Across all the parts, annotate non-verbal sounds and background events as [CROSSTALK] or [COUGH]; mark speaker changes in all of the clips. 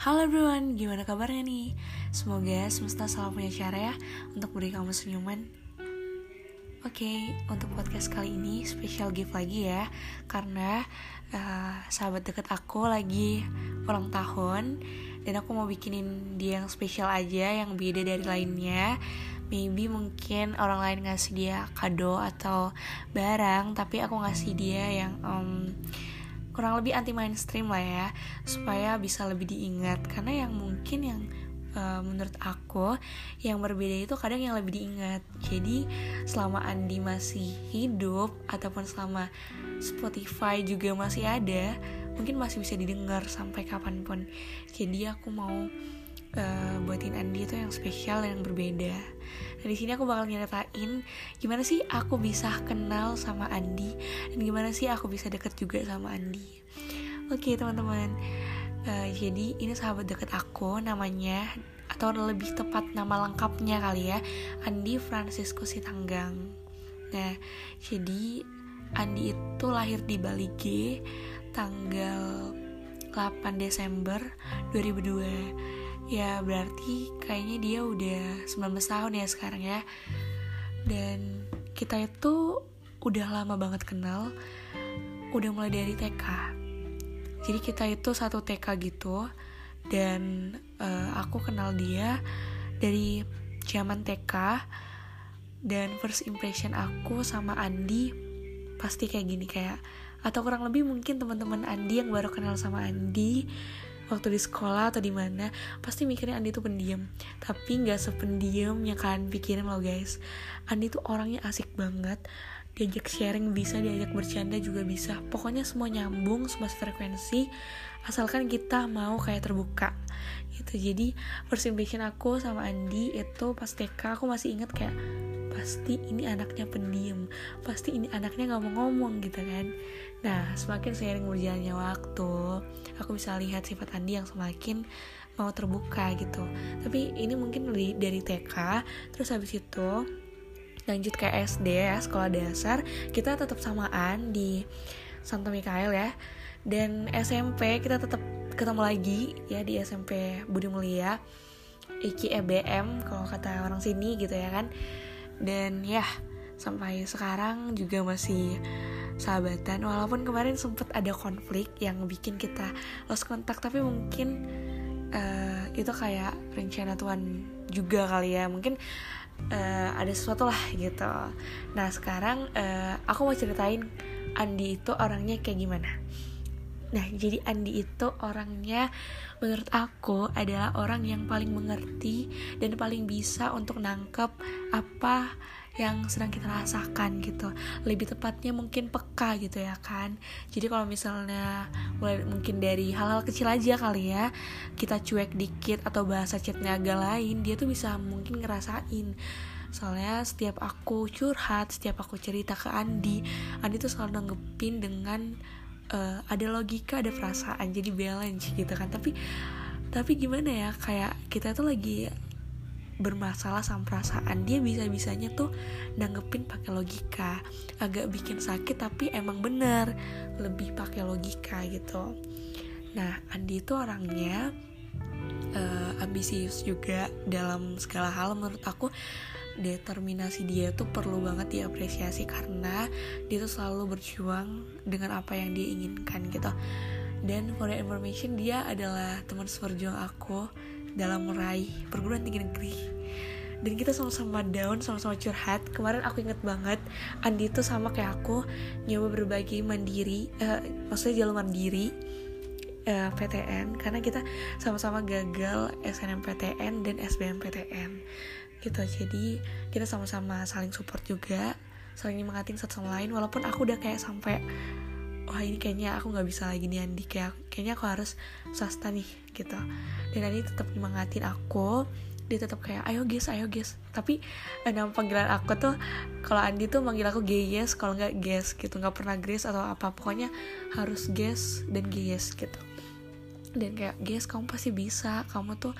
Speaker 1: Halo everyone, gimana kabarnya nih? Semoga semesta selalu punya cara ya untuk beri kamu senyuman. Oke, okay, untuk podcast kali ini spesial gift lagi ya, karena uh, sahabat deket aku lagi ulang tahun dan aku mau bikinin dia yang spesial aja, yang beda dari lainnya. Maybe mungkin orang lain ngasih dia kado atau barang, tapi aku ngasih dia yang um, kurang lebih anti mainstream lah ya supaya bisa lebih diingat. Karena yang mungkin yang uh, menurut aku yang berbeda itu kadang yang lebih diingat. Jadi selama Andi masih hidup ataupun selama Spotify juga masih ada mungkin masih bisa didengar sampai kapan pun. Jadi aku mau uh, buatin Andi itu yang spesial yang berbeda. Nah di sini aku bakal nyeritain gimana sih aku bisa kenal sama Andi dan gimana sih aku bisa deket juga sama Andi. Oke teman-teman, uh, jadi ini sahabat deket aku namanya atau lebih tepat nama lengkapnya kali ya Andi Francisco Sitanggang. Nah jadi Andi itu lahir di Bali G tanggal 8 Desember 2002 ya berarti kayaknya dia udah 19 tahun ya sekarang ya. Dan kita itu udah lama banget kenal udah mulai dari TK jadi kita itu satu TK gitu dan uh, aku kenal dia dari zaman TK dan first impression aku sama Andi pasti kayak gini kayak atau kurang lebih mungkin teman-teman Andi yang baru kenal sama Andi waktu di sekolah atau di mana pasti mikirnya Andi tuh pendiam. Tapi nggak sependiam yang kalian pikirin loh guys. Andi tuh orangnya asik banget. Diajak sharing bisa diajak bercanda juga bisa. Pokoknya semua nyambung semua frekuensi asalkan kita mau kayak terbuka. Gitu. Jadi first impression aku sama Andi itu pas TK aku masih inget kayak pasti ini anaknya pendiam pasti ini anaknya nggak mau ngomong gitu kan. Nah semakin seiring berjalannya waktu aku bisa lihat sifat Andi yang semakin mau terbuka gitu. Tapi ini mungkin dari, dari TK terus habis itu lanjut ke SD ya sekolah dasar kita tetap samaan di Santo Mikael ya. Dan SMP kita tetap ketemu lagi ya di SMP Budi Mulia Iki EBM kalau kata orang sini gitu ya kan dan ya sampai sekarang juga masih sahabatan. Walaupun kemarin sempet ada konflik yang bikin kita lost kontak tapi mungkin uh, itu kayak rencana Tuhan juga kali ya. Mungkin uh, ada sesuatu lah gitu. Nah sekarang uh, aku mau ceritain Andi itu orangnya kayak gimana Nah, jadi Andi itu orangnya menurut aku adalah orang yang paling mengerti dan paling bisa untuk nangkep apa yang sedang kita rasakan gitu. Lebih tepatnya mungkin peka gitu ya kan. Jadi kalau misalnya mulai mungkin dari hal-hal kecil aja kali ya, kita cuek dikit atau bahasa chatnya agak lain, dia tuh bisa mungkin ngerasain soalnya setiap aku curhat setiap aku cerita ke Andi Andi tuh selalu nanggepin dengan uh, ada logika ada perasaan jadi balance gitu kan. Tapi tapi gimana ya kayak kita tuh lagi bermasalah sama perasaan. Dia bisa bisanya tuh nanggepin pakai logika. Agak bikin sakit tapi emang bener lebih pakai logika gitu. Nah Andi itu orangnya uh, ambisius juga dalam segala hal menurut aku determinasi dia tuh perlu banget diapresiasi karena dia tuh selalu berjuang dengan apa yang dia inginkan gitu. Dan for the information dia adalah teman seperjuang aku dalam meraih perguruan tinggi negeri. Dan kita sama-sama down sama-sama curhat. Kemarin aku inget banget Andi tuh sama kayak aku nyoba berbagi mandiri uh, maksudnya jalur mandiri uh, eh, PTN karena kita sama-sama gagal SNMPTN dan SBMPTN gitu jadi kita sama-sama saling support juga saling nyemangatin satu sama lain walaupun aku udah kayak sampai wah ini kayaknya aku nggak bisa lagi nih Andi kayak kayaknya aku harus swasta nih gitu. Dan Andi tetap nyemangatin aku dia tetap kayak ayo guys ayo guys. Tapi eh, nama panggilan aku tuh kalau Andi tuh manggil aku Gayes kalau nggak guys gitu nggak pernah Grace atau apa pokoknya harus guys dan Gayes gitu. Dan kayak guys kamu pasti bisa kamu tuh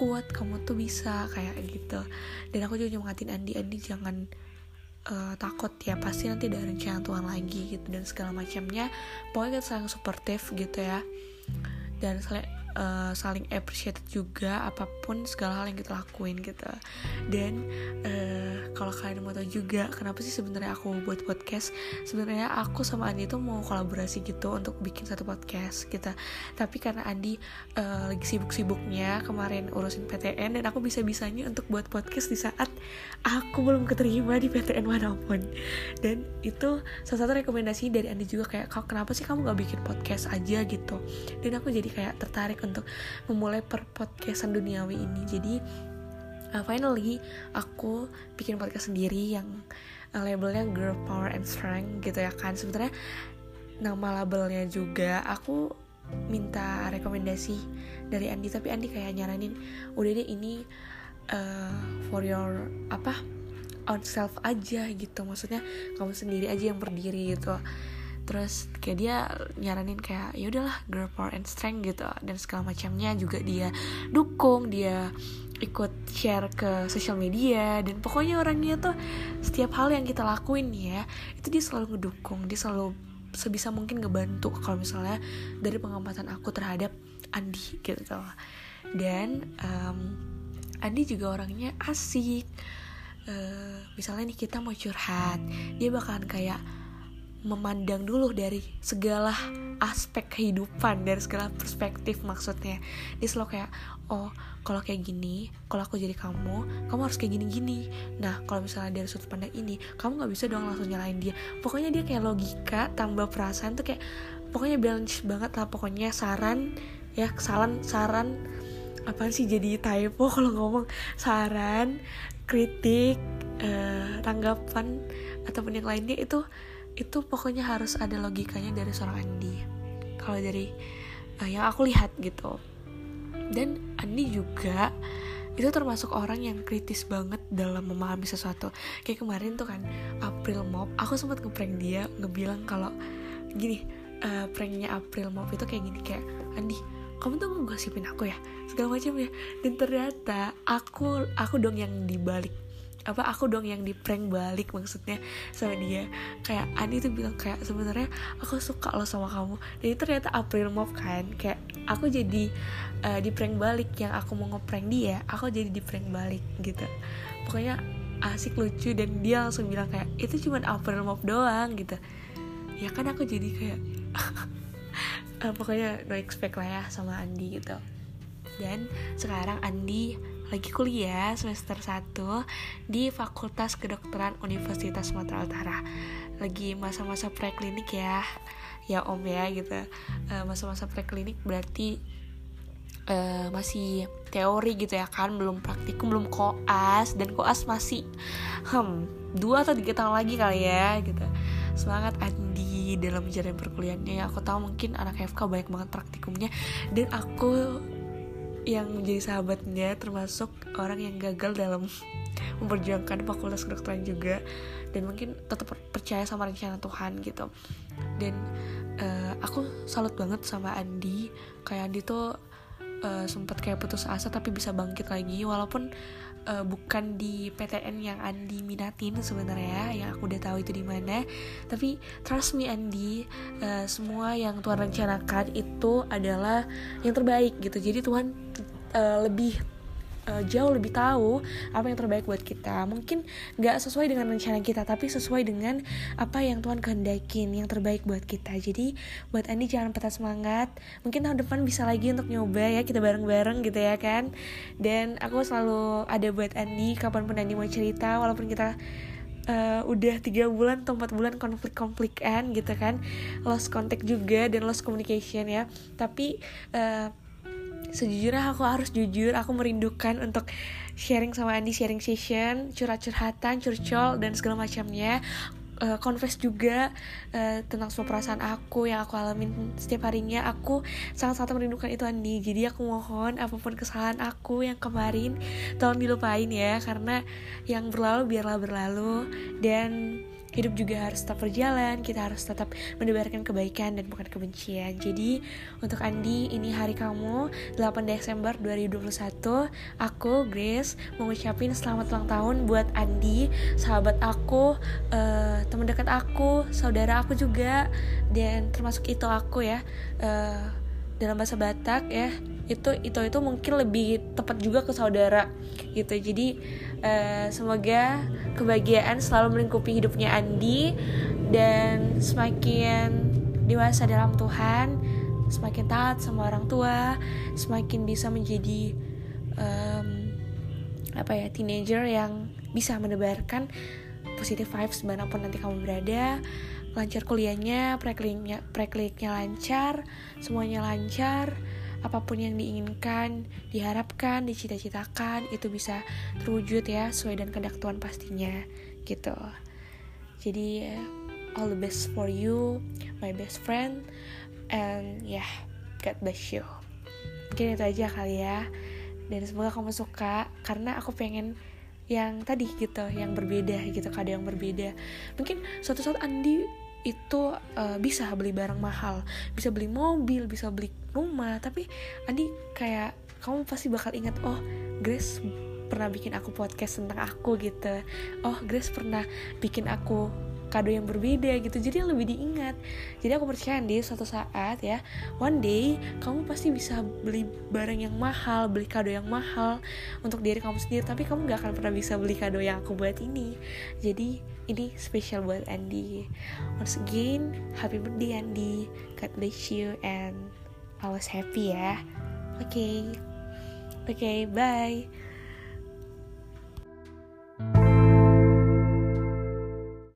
Speaker 1: kuat kamu tuh bisa kayak gitu. Dan aku juga nyemangatin Andi Andi jangan uh, takut ya pasti nanti ada rencana Tuhan lagi gitu dan segala macamnya. Pokoknya kita saling suportif gitu ya. Dan uh, saling appreciated juga apa pun segala hal yang kita lakuin gitu. Dan uh, kalau kalian mau tahu juga kenapa sih sebenarnya aku buat podcast sebenarnya aku sama Andi tuh mau kolaborasi gitu untuk bikin satu podcast kita tapi karena Andi uh, lagi sibuk-sibuknya kemarin urusin PTN dan aku bisa-bisanya untuk buat podcast di saat aku belum keterima di PTN mana pun. Dan itu salah satu rekomendasi dari Andi juga kayak kenapa sih kamu gak bikin podcast aja? gitu. Dan aku jadi kayak tertarik untuk memulai per podcastan duniawi ini. Jadi uh, finally aku bikin podcast sendiri yang uh, labelnya Girl Power and Strength gitu ya kan. Sebenarnya nama labelnya juga aku minta rekomendasi dari Andi tapi Andi kayak nyaranin udah deh ini uh, for your apa on self aja gitu. Maksudnya kamu sendiri aja yang berdiri gitu terus kayak dia nyaranin kayak ya udahlah girl power and strength gitu. Dan segala macamnya juga dia dukung dia ikut share ke sosial media. Dan pokoknya orangnya tuh setiap hal yang kita lakuin ya itu dia selalu ngedukung dia selalu sebisa mungkin ngebantu kalau misalnya dari pengamatan aku terhadap Andi gitu. Dan um, Andi juga orangnya asik. Uh, misalnya nih kita mau curhat dia bakalan kayak memandang dulu dari segala aspek kehidupan dari segala perspektif maksudnya. Dia selalu kayak oh kalau kayak gini kalau aku jadi kamu kamu harus kayak gini-gini. Nah kalau misalnya dari sudut pandang ini kamu nggak bisa dong langsung nyalain dia. Pokoknya dia kayak logika tambah perasaan tuh kayak pokoknya balance banget lah pokoknya saran ya saran saran apa sih jadi typo [LAUGHS] kalau ngomong. Saran kritik eh, tanggapan ataupun yang lainnya itu itu pokoknya harus ada logikanya dari seorang Andi. Kalau dari uh, yang aku lihat gitu. Dan Andi juga itu termasuk orang yang kritis banget dalam memahami sesuatu. Kayak kemarin tuh kan April Mop aku sempat ngeprank dia ngebilang kalau gini uh, pranknya April Mop itu kayak gini kayak Andi kamu tuh mau gosipin aku ya? Segala macam ya? Dan ternyata aku aku dong yang dibalik apa aku dong yang di prank balik maksudnya sama dia. Kayak Andi tuh bilang kayak sebenarnya aku suka lo sama kamu. Itu ternyata April Mop kan kayak aku jadi uh, di prank balik yang aku mau ngeprank dia aku jadi di prank balik gitu. Pokoknya asik lucu dan dia langsung bilang kayak itu cuma April Mop doang gitu. Ya kan aku jadi kayak uh, [LAUGHS] pokoknya no expect lah ya sama Andi gitu. Dan sekarang Andi lagi kuliah semester 1 di Fakultas Kedokteran Universitas Sumatera Utara. Lagi masa-masa preklinik ya. Ya om ya gitu. Eh, masa-masa preklinik berarti uh, masih teori gitu ya kan? Belum praktikum belum koas dan koas masih hmm dua atau tiga tahun lagi kali ya gitu. Semangat Andi dalam jalan perkuliahannya ya aku tahu mungkin anak FK banyak banget praktikumnya. Dan aku yang menjadi sahabatnya termasuk orang yang gagal dalam [LAUGHS] memperjuangkan fakultas kedokteran juga. Dan mungkin tetap percaya sama rencana Tuhan gitu. Dan uh, aku salut banget sama Andi. Kayak Andi tuh uh, sempat kayak putus asa tapi bisa bangkit lagi. Walaupun uh, bukan di PTN yang Andi minatin sebenarnya yang aku udah tahu itu di mana. Tapi trust me Andi uh, semua yang Tuhan rencanakan itu adalah yang terbaik gitu. Jadi Tuhan uh, lebih uh, jauh lebih tahu apa yang terbaik buat kita. Mungkin nggak sesuai dengan rencana kita tapi sesuai dengan apa yang Tuhan kehendakin yang terbaik buat kita. Jadi buat Andi jangan patah semangat. Mungkin tahun depan bisa lagi untuk nyoba ya kita bareng-bareng gitu ya kan. Dan aku selalu ada buat Andi kapan pun Andi mau cerita walaupun kita uh, udah tiga bulan atau empat bulan konflik-konflikan gitu kan. Lost contact juga dan lost communication ya. Tapi uh, sejujurnya aku harus jujur aku merindukan untuk sharing sama Andi sharing session curhat-curhatan curcol dan segala macamnya. Uh, confess juga uh, tentang semua perasaan aku yang aku alamin setiap harinya. Aku sangat-sangat merindukan itu Andi jadi aku mohon apa pun kesalahan aku yang kemarin tolong dilupain ya. Karena yang berlalu biarlah berlalu. Dan hidup juga harus tetap berjalan kita harus tetap mendebarkan kebaikan dan bukan kebencian. Jadi untuk Andi ini hari kamu 8 Desember 2021 aku Grace mau ngucapin selamat ulang tahun buat Andi sahabat aku uh, teman dekat aku saudara aku juga dan termasuk itu aku ya. Uh, dalam bahasa Batak ya itu itu itu mungkin lebih tepat juga ke saudara gitu. Jadi uh, semoga kebahagiaan selalu melingkupi hidupnya Andi dan semakin dewasa dalam Tuhan semakin taat sama orang tua semakin bisa menjadi um, apa ya teenager yang bisa menebarkan positive vibes di mana pun nanti kamu berada. Lancar kuliahnya prekliknya prekliknya lancar semuanya lancar apa pun yang diinginkan, diharapkan, dicita-citakan itu bisa terwujud ya sesuai dan kehendak Tuhan pastinya gitu. Jadi all the best for you, my best friend, and yeah, God bless you. Mungkin itu aja kali ya. Dan semoga kamu suka karena aku pengen yang tadi gitu, yang berbeda gitu, kado yang berbeda. Mungkin suatu saat Andi itu uh, bisa beli barang mahal, bisa beli mobil, bisa beli rumah, tapi Andi kayak kamu pasti bakal ingat oh Grace pernah bikin aku podcast tentang aku gitu. Oh Grace pernah bikin aku kado yang berbeda gitu. Jadi yang lebih diingat. Jadi aku percaya di suatu saat ya one day kamu pasti bisa beli barang yang mahal beli kado yang mahal untuk diri kamu sendiri. Tapi kamu gak akan pernah bisa beli kado yang aku buat ini. Jadi ini spesial buat Andy once again happy birthday Andy God bless you and I was happy ya. Oke okay. oke okay, bye